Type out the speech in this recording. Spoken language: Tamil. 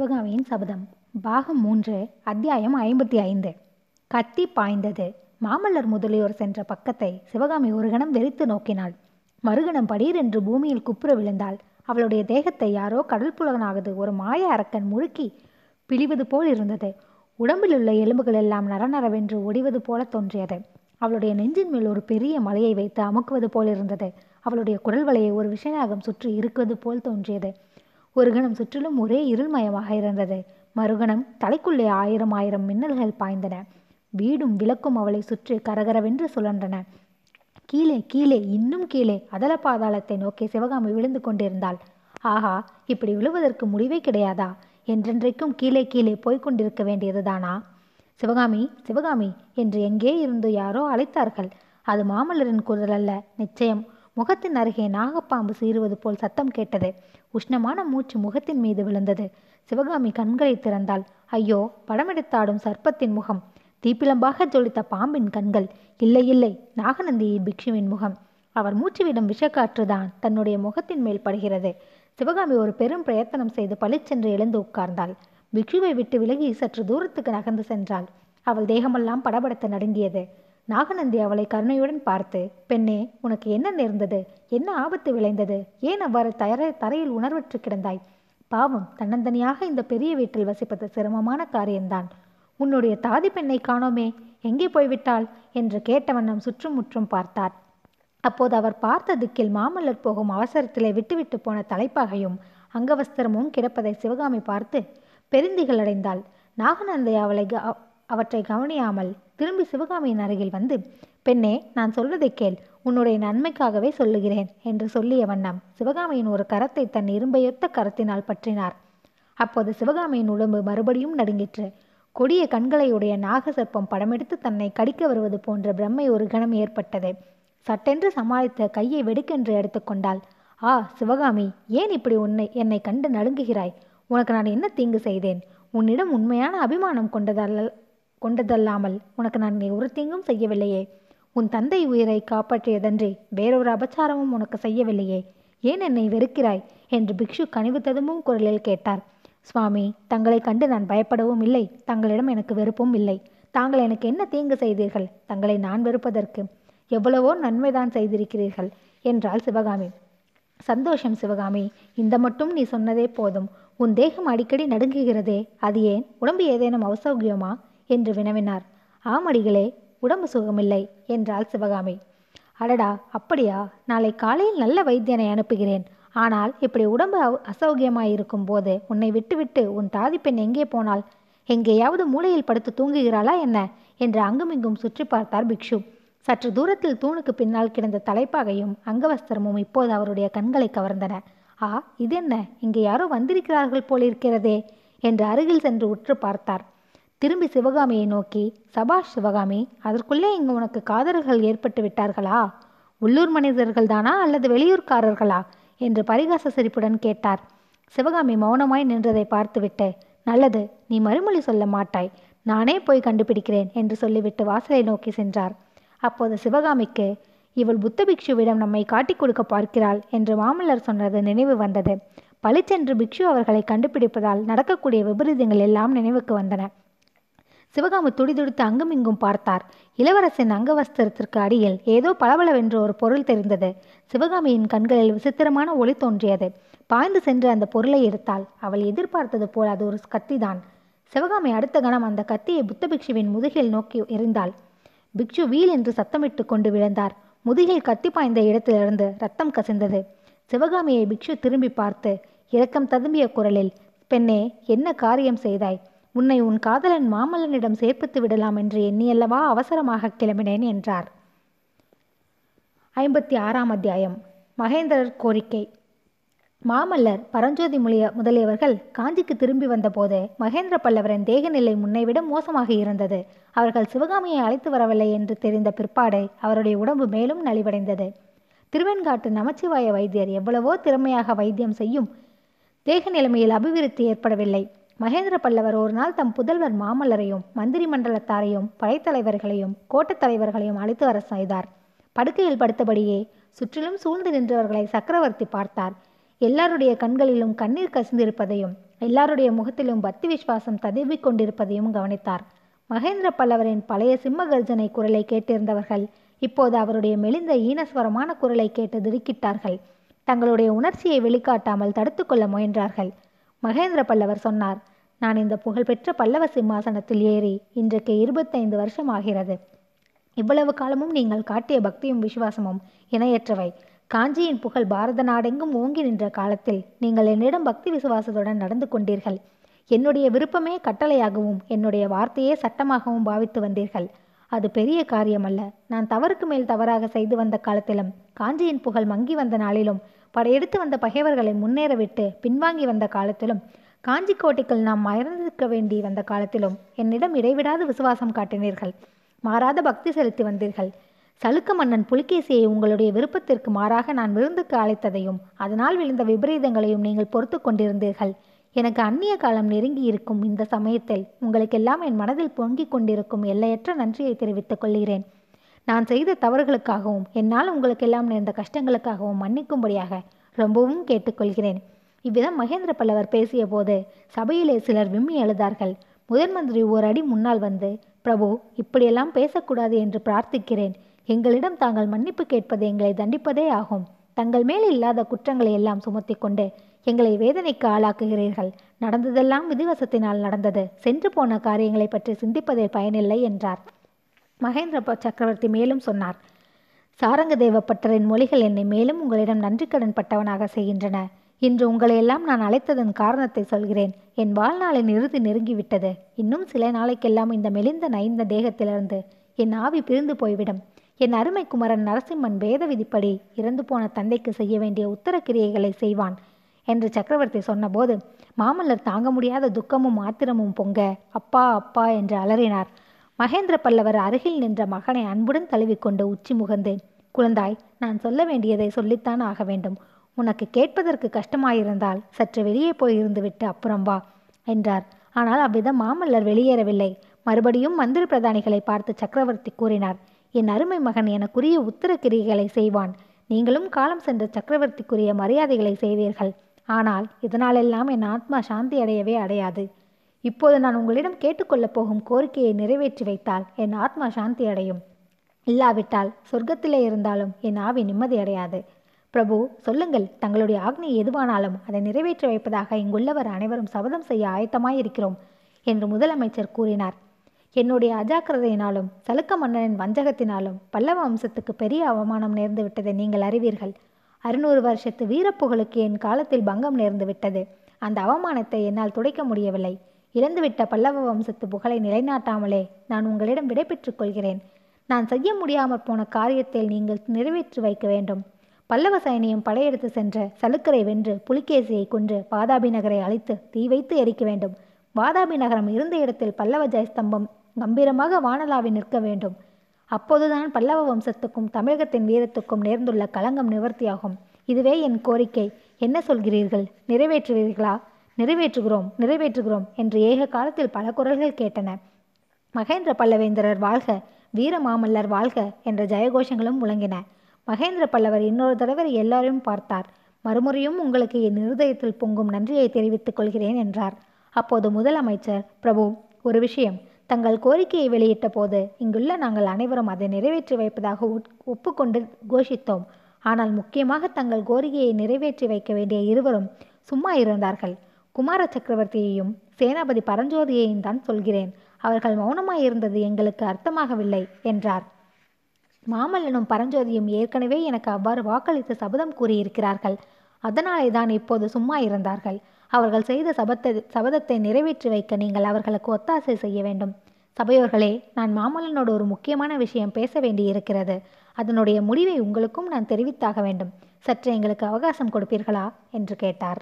சிவகாமியின் சபதம். பாகம் மூன்று அத்தியாயம் ஐம்பத்தி ஐந்து. கத்தி பாய்ந்தது. மாமல்லர் முதலியோர் சென்ற பக்கத்தை சிவகாமி ஒரு கணம் வெறித்து நோக்கினாள். மறுகணம் படீரென்று பூமியில் குப்புற விழுந்தாள். அவளுடைய தேகத்தை யாரோ கடல் புலகனாகது ஒரு மாய அரக்கன் முழுக்கி பிழிவது போல் இருந்தது. உடம்பில் உள்ள எலும்புகள் எல்லாம் நரநரவென்று ஒடிவது போல தோன்றியது. அவளுடைய நெஞ்சின் மேல் ஒரு பெரிய மலையை வைத்து அமுக்குவது போல் இருந்தது. அவளுடைய குரல் வலையை ஒரு விஷநாகம் சுற்றி இருக்குவது போல் தோன்றியது. ஒரு கணம் சுற்றிலும் ஒரே இருள்மயமாக இருந்தது. மறுகணம் தலைக்குள்ளே ஆயிரம் ஆயிரம் மின்னல்கள் பாய்ந்தன. வீடும் விளக்கும் அவளை சுற்றி கரகரவென்று சுழன்றன. கீழே கீழே இன்னும் கீழே அதல பாதாளத்தை நோக்கி சிவகாமி விழுந்து கொண்டிருந்தாள். ஆஹா இப்படி விழுவதற்கு முடிவே கிடையாதா? என்றென்றைக்கும் கீழே கீழே போய்க் கொண்டிருக்க வேண்டியதுதானா? சிவகாமி சிவகாமி என்று எங்கே இருந்து யாரோ அழைத்தார்கள். அது மாமல்லரின் குரல் அல்ல நிச்சயம். முகத்தின் அருகே நாகப்பாம்பு சீறுவது போல் சத்தம் கேட்டது. உஷ்ணமான மூச்சு முகத்தின் மீது விழுந்தது. சிவகாமி கண்களை திறந்தாள். ஐயோ படமெடுத்தாடும் சர்ப்பத்தின் முகம். தீப்பிளம்பாக ஜொலித்த பாம்பின் கண்கள். இல்லை இல்லை நாகநந்தி பிக்ஷுவின் முகம். அவர் மூச்சுவிடும் விஷக்காற்றுதான் தன்னுடைய முகத்தின் மேல் படுகிறது. சிவகாமி ஒரு பெரும் பிரயத்தனம் செய்து பளிச்சென்று எழுந்து உட்கார்ந்தாள். பிக்ஷுவை விட்டு விலகி சற்று தூரத்துக்கு நகர்ந்து சென்றாள். அவள் தேகமெல்லாம் படபடத்து நடுங்கியது. நாகநந்தி அவளை கருணையுடன் பார்த்து பெண்ணே உனக்கு என்ன நேர்ந்தது? என்ன ஆபத்து விளைந்தது? ஏன் அவ்வாறு தர தரையில் உணர்வற்று கிடந்தாய்? பாவம் தன்னந்தனியாக இந்த பெரிய வீட்டில் வசிப்பது சிரமமான காரியம்தான். உன்னுடைய தாதி பெண்ணை காணோமே எங்கே போய்விட்டாள்? என்று கேட்டவன் நம் சுற்றும் முற்றும் பார்த்தார். அப்போது அவர் பார்த்த திக்கில் மாமல்லர் போகும் அவசரத்திலே விட்டுவிட்டு போன தலைப்பாகையும் அங்கவஸ்திரமும் கிடப்பதை சிவகாமி பார்த்து பெருந்திகள் அடைந்தாள். நாகநந்தை அவளை க- அவற்றை கவனியாமல் திரும்பி சிவகாமியின் அருகில் வந்து பெண்ணே நான் சொல்வதை கேள். உன்னுடைய நன்மைக்காகவே சொல்லுகிறேன் என்று சொல்லிய வண்ணம் சிவகாமியின் ஒரு கரத்தை தன் இரும்பையொத்த கரத்தினால் பற்றினார். அப்போது சிவகாமியின் உடம்பு மறுபடியும் நடுங்கிற்று. கொடிய கண்களையுடைய நாகசர்ப்பம் படமெடுத்து தன்னை கடிக்க வருவது போன்ற பிரம்மை ஒரு கணம் ஏற்பட்டது. சட்டென்று சமாளித்த கையை வெடுக்கென்று எடுத்துக்கொண்டாள் ஆ சிவகாமி ஏன் இப்படி உன்னை என்னை கண்டு நடுங்குகிறாய்? உனக்கு நான் என்ன தீங்கு செய்தேன்? உன்னிடம் உண்மையான அபிமானம் கொண்டதல்ல கொண்டதல்லாமல் உனக்கு நான் ஒரு தீங்கும் செய்யவில்லையே. உன் தந்தை உயிரை காப்பாற்றியதன்றி வேறொரு அபச்சாரமும் உனக்கு செய்யவில்லையே. ஏன் என்னை வெறுக்கிறாய்? என்று பிக்ஷு கனிவு ததும்பும் குரலில் கேட்டார். சுவாமி தங்களை கண்டு நான் பயப்படவும் இல்லை. தங்களிடம் எனக்கு வெறுப்பும் இல்லை. தாங்கள் எனக்கு என்ன தீங்கு செய்தீர்கள்? தங்களை நான் வெறுப்பதற்கு எவ்வளவோ நன்மைதான் செய்திருக்கிறீர்கள் என்றாள் சிவகாமி. சந்தோஷம் சிவகாமி இந்த மட்டும் நீ சொன்னதே போதும். உன் தேகம் அடிக்கடி நடுங்குகிறதே அது ஏன்? உடம்பு ஏதேனும் அவசௌகியமா என்று வினவினார். ஆமடிகளே உடம்பு சுகமில்லை என்றாள் சிவகாமி. அடடா அப்படியா? நாளை காலையில் நல்ல வைத்தியனை அனுப்புகிறேன். ஆனால் இப்படி உடம்பு அசௌகியமாயிருக்கும் போது உன்னை விட்டுவிட்டு உன் தாதி பெண் எங்கே போனாள்? எங்கேயாவது மூலையில் படுத்து தூங்குகிறாளா என்ன? என்று அங்குமிங்கும் சுற்றி பார்த்தார் பிக்ஷு. சற்று தூரத்தில் தூணுக்கு பின்னால் கிடந்த தலைப்பாகையும் அங்கவஸ்திரமும் இப்போது அவருடைய கண்களை கவர்ந்தன. ஆ இதென்ன? இங்கே யாரோ வந்திருக்கிறார்கள் போலிருக்கிறதே என்று அருகில் சென்று உற்று பார்த்தார். திரும்பி சிவகாமியை நோக்கி சபாஷ் சிவகாமி அதற்குள்ளே இங்கு உனக்கு காதலர்கள் ஏற்பட்டு விட்டார்களா? உள்ளூர் மனிதர்கள் தானா அல்லது வெளியூர்காரர்களா? என்று பரிகாச சிரிப்புடன் கேட்டார். சிவகாமி மௌனமாய் நின்றதை பார்த்துவிட்டு நல்லது நீ மறுமொழி சொல்ல மாட்டாய். நானே போய் கண்டுபிடிக்கிறேன் என்று சொல்லிவிட்டு வாசலை நோக்கி சென்றார். அப்போது சிவகாமிக்கு இவள் புத்த பிக்ஷுவிடம் நம்மை காட்டிக் கொடுக்க பார்க்கிறாள் என்று மாமல்லர் சொன்னது நினைவு வந்தது. பளிச்சென்று பிக்ஷு அவர்களை கண்டுபிடிப்பதால் நடக்கக்கூடிய விபரீதங்கள் எல்லாம் நினைவுக்கு வந்தன. சிவகாமி துடிதுடித்து அங்குமிங்கும் பார்த்தார். இளவரசின் அங்கவஸ்திரத்திற்கு அடியில் ஏதோ பளபளவென்று ஒரு பொருள் தெரிந்தது. சிவகாமியின் கண்களில் விசித்திரமான ஒளி தோன்றியது. பாய்ந்து சென்று அந்த பொருளை எடுத்தாள். அவள் எதிர்பார்த்தது போல் அது ஒரு கத்திதான். சிவகாமி அடுத்த கணம் அந்த கத்தியை புத்த பிக்ஷுவின் முதுகில் நோக்கி எறிந்தாள். பிக்ஷு வீல் என்று சத்தமிட்டு கொண்டு விழுந்தார். முதுகில் கத்தி பாய்ந்த இடத்திலிருந்து ரத்தம் கசிந்தது. சிவகாமியை பிக்ஷு திரும்பி பார்த்து இரக்கம் ததும்பிய குரலில் பெண்ணே என்ன காரியம் செய்தாய்? உன்னை உன் காதலன் மாமல்லனிடம் சேர்ப்பித்து விடலாம் என்று எண்ணியல்லவா அவசரமாக கிளம்பினேன் என்றார். ஐம்பத்தி ஆறாம் அத்தியாயம். மகேந்திரர் கோரிக்கை. மாமல்லர் பரஞ்சோதி முலிய முதலியவர்கள் காஞ்சிக்கு திரும்பி வந்தபோது மகேந்திர பல்லவரின் தேகநிலை முன்னைவிட மோசமாக இருந்தது. அவர்கள் சிவகாமியை அழைத்து வரவில்லை என்று தெரிந்த பிற்பாடு அவருடைய உடம்பு மேலும் நலிவடைந்தது. திருவெண்காட்டு நமச்சிவாய வைத்தியர் எவ்வளவோ திறமையாக வைத்தியம் செய்யும் தேக நிலைமையில் அபிவிருத்தி ஏற்படவில்லை. மகேந்திர பல்லவர் ஒரு நாள் தம் புதல்வர் மாமல்லரையும் மந்திரி மண்டலத்தாரையும் படைத்தலைவர்களையும் கோட்டத் தலைவர்களையும் அழைத்து வர செய்தார். படுக்கையில் படுத்தபடியே சுற்றிலும் சூழ்ந்து நின்றவர்களை சக்கரவர்த்தி பார்த்தார். எல்லாருடைய கண்களிலும் கண்ணீர் கசிந்திருப்பதையும் எல்லாருடைய முகத்திலும் பக்தி விசுவாசம் ததுவிக் கொண்டிருப்பதையும் கவனித்தார். மகேந்திர பல்லவரின் பழைய சிம்ம கர்ஜனை குரலை கேட்டிருந்தவர்கள் இப்போது அவருடைய மெலிந்த ஈனஸ்வரமான குரலை கேட்டு திடுக்கிட்டார்கள். தங்களுடைய உணர்ச்சியை வெளிக்காட்டாமல் தடுத்துக்கொள்ள முயன்றார்கள். மகேந்திர பல்லவர் சொன்னார் நான் இந்த புகழ்பெற்ற பல்லவ சிம்மாசனத்தில் ஏறி இன்றைக்கு இருபத்தைந்து வருஷம் ஆகிறது இவ்வளவு காலமும் நீங்கள் காட்டிய பக்தியும் விசுவாசமும் இணையற்றவை. காஞ்சியின் புகழ் பாரத நாடெங்கும் ஓங்கி நின்ற காலத்தில் நீங்கள் என்னிடம் பக்தி விசுவாசத்துடன் நடந்து கொண்டீர்கள். என்னுடைய விருப்பமே கட்டளையாகவும் என்னுடைய வார்த்தையே சட்டமாகவும் பாவித்து வந்தீர்கள். அது பெரிய காரியமல்ல. நான் தவறுக்கு மேல் தவறாக செய்து வந்த காலத்திலும் காஞ்சியின் புகழ் மங்கி வந்த நாளிலும் படையெடுத்து வந்த பகைவர்களை முன்னேறவிட்டு பின்வாங்கி வந்த காலத்திலும் காஞ்சி கோட்டைக்குள் நாம் மறந்திருக்க வேண்டி வந்த காலத்திலும் என்னிடம் இடைவிடாது விசுவாசம் காட்டினீர்கள். மாறாத பக்தி செலுத்தி வந்தீர்கள். சலுக்க மன்னன் புலிகேசியை உங்களுடைய விருப்பத்திற்கு மாறாக நான் விருந்துக்கு அழைத்ததையும் அதனால் விழுந்த விபரீதங்களையும் நீங்கள் பொறுத்து கொண்டிருந்தீர்கள். எனக்கு அந்நிய காலம் நெருங்கி இருக்கும் இந்த சமயத்தில் உங்களுக்கெல்லாம் என் மனதில் பொங்கிக் கொண்டிருக்கும் எல்லையற்ற நன்றியை தெரிவித்துக் கொள்கிறேன். நான் செய்த தவறுகளுக்காகவும் என்னால் உங்களுக்கெல்லாம் நேர்ந்த கஷ்டங்களுக்காகவும் மன்னிக்கும்படியாக ரொம்பவும் கேட்டுக்கொள்கிறேன் இவ்விதம் மகேந்திர பல்லவர் பேசிய போது சபையிலே சிலர் விம்மி அழுதார்கள் முதன் மந்திரி ஓர் அடி முன்னால் வந்து பிரபு இப்படியெல்லாம் பேசக்கூடாது என்று பிரார்த்திக்கிறேன். எங்களிடம் தாங்கள் மன்னிப்பு கேட்பது எங்களை தண்டிப்பதே ஆகும். தங்கள் மேல் இல்லாத குற்றங்களை எல்லாம் சுமத்தி கொண்டு எங்களை வேதனைக்கு ஆளாக்குகிறீர்கள். நடந்ததெல்லாம் விதிவசத்தினால் நடந்தது. சென்று போன காரியங்களை பற்றி சிந்திப்பதில் பயனில்லை என்றார். மகேந்திர சக்கரவர்த்தி மேலும் சொன்னார் சாரங்கதேவ பட்டரின் மொழிகள் என்னை மேலும் உங்களிடம் நன்றிக்கடன் பட்டவனாக செய்கின்றன. இன்று உங்களையெல்லாம் நான் அழைத்ததன் காரணத்தை சொல்கிறேன். என் வாழ்நாளின் இறுதி நெருங்கிவிட்டது. இன்னும் சில நாளைக்கெல்லாம் இந்த மெலிந்த நைந்த தேகத்திலிருந்து என் ஆவி பிரிந்து போய்விடும். என் அருமை குமரன் நரசிம்மன் வேத விதிப்படி இறந்து போன தந்தைக்கு செய்ய வேண்டிய உத்தர கிரியைகளை செய்வான் என்று சக்கரவர்த்தி சொன்னபோது மாமல்லர் தாங்க முடியாத துக்கமும் ஆத்திரமும் பொங்க அப்பா அப்பா என்று அலறினார். மகேந்திர பல்லவர் அருகில் நின்ற மகனை அன்புடன் தழுவிக்கொண்டு உச்சி முகந்து குழந்தாய் நான் சொல்ல வேண்டியதை சொல்லித்தான் ஆக வேண்டும். உனக்கு கேட்பதற்கு கஷ்டமாயிருந்தால் சற்று வெளியே போய் இருந்துவிட்டு அப்புறம் வா என்றார். ஆனால் அவ்விதம் மாமல்லர் வெளியேறவில்லை. மறுபடியும் மந்திர பிரதானிகளை பார்த்து சக்கரவர்த்தி கூறினார் என் அருமை மகன் எனக்குரிய உத்தர கிரிகளை செய்வான். நீங்களும் காலம் சென்ற சக்கரவர்த்திக்குரிய மரியாதைகளை செய்வீர்கள். ஆனால் இதனாலெல்லாம் என் ஆத்மா சாந்தி அடையவே அடையாது. இப்போது நான் உங்களிடம் கேட்டுக்கொள்ளப் போகும் கோரிக்கையை நிறைவேற்றி வைத்தால் என் ஆத்மா சாந்தி அடையும். இல்லாவிட்டால் சொர்க்கத்திலே இருந்தாலும் என் ஆவி நிம்மதி அடையாது. பிரபு சொல்லுங்கள் தங்களுடைய ஆக்னி எதுவானாலும் அதை நிறைவேற்றி வைப்பதாக இங்குள்ளவர் அனைவரும் சபதம் செய்ய ஆயத்தமாயிருக்கிறோம் என்று முதலமைச்சர் கூறினார். என்னுடைய அஜாக்கிரதையினாலும் சலுக்க மன்னனின் வஞ்சகத்தினாலும் பல்லவ வம்சத்துக்கு பெரிய அவமானம் நேர்ந்து விட்டதை நீங்கள் அறிவீர்கள். அறுநூறு வருஷத்து வீரப்புகழுக்கு என் காலத்தில் பங்கம் நேர்ந்து விட்டது. அந்த அவமானத்தை என்னால் துடைக்க முடியவில்லை. இழந்துவிட்ட பல்லவ வம்சத்து புகழை நிலைநாட்டாமலே நான் உங்களிடம் விடைபெற்றுக் கொள்கிறேன். நான் செய்ய முடியாமற் போன காரியத்தில் நீங்கள் நிறைவேற்றி வைக்க வேண்டும். பல்லவ சைனியம் படையெடுத்து சென்ற சலுக்கரை வென்று புலிகேசியை கொன்று பாதாபி நகரை அழித்து தீ வைத்து எரிக்க வேண்டும். வாதாபி நகரம் இருந்த இடத்தில் பல்லவ ஜெயஸ்தம்பம் கம்பீரமாக வானலாவி நிற்க வேண்டும். அப்போதுதான் பல்லவ வம்சத்துக்கும் தமிழகத்தின் வீரத்துக்கும் நேர்ந்துள்ள களங்கம் நிவர்த்தியாகும். இதுவே என் கோரிக்கை. என்ன சொல்கிறீர்கள்? நிறைவேற்றுவீர்களா? நிறைவேற்றுகிறோம் நிறைவேற்றுகிறோம் என்று ஏக காலத்தில் பல குரல்கள் கேட்டன. மகேந்திர பல்லவேந்திரர் வாழ்க வீர மாமல்லர் வாழ்க என்ற ஜெயகோஷங்களும் முழங்கின. மகேந்திர பல்லவர் இன்னொரு தடவை எல்லாரையும் பார்த்தார். மறுமுறையும் உங்களுக்கு என் இருதயத்தில் பொங்கும் நன்றியை தெரிவித்துக் கொள்கிறேன் என்றார். அப்போது முதலமைச்சர் பிரபு ஒரு விஷயம். தங்கள் கோரிக்கையை வெளியிட்ட போது இங்குள்ள நாங்கள் அனைவரும் அதை நிறைவேற்றி வைப்பதாக உட்- ஒப்புக்கொண்டு கோஷித்தோம். ஆனால் முக்கியமாக தங்கள் கோரிக்கையை நிறைவேற்றி வைக்க வேண்டிய இருவரும் சும்மா இருந்தார்கள். குமார சக்கரவர்த்தியையும் சேனாபதி பரஞ்சோதியையும் தான் சொல்கிறேன். அவர்கள் மௌனமாயிருந்தது எங்களுக்கு அர்த்தமாகவில்லை என்றார். மாமல்லனும் பரஞ்சோதியும் ஏற்கனவே எனக்கு அவ்வாறு வாக்களித்து சபதம் கூறியிருக்கிறார்கள். அதனாலே தான் இப்போது சும்மா இருந்தார்கள். அவர்கள் செய்த சபத்தை சபதத்தை நிறைவேற்றி வைக்க நீங்கள் அவர்களுக்கு ஒத்தாசை செய்ய வேண்டும். சபையோர்களே நான் மாமல்லனோடு ஒரு முக்கியமான விஷயம் பேச வேண்டியிருக்கிறது. அதனுடைய முடிவை உங்களுக்கும் நான் தெரிவித்தாக வேண்டும். சற்று எங்களுக்கு அவகாசம் கொடுப்பீர்களா? என்று கேட்டார்.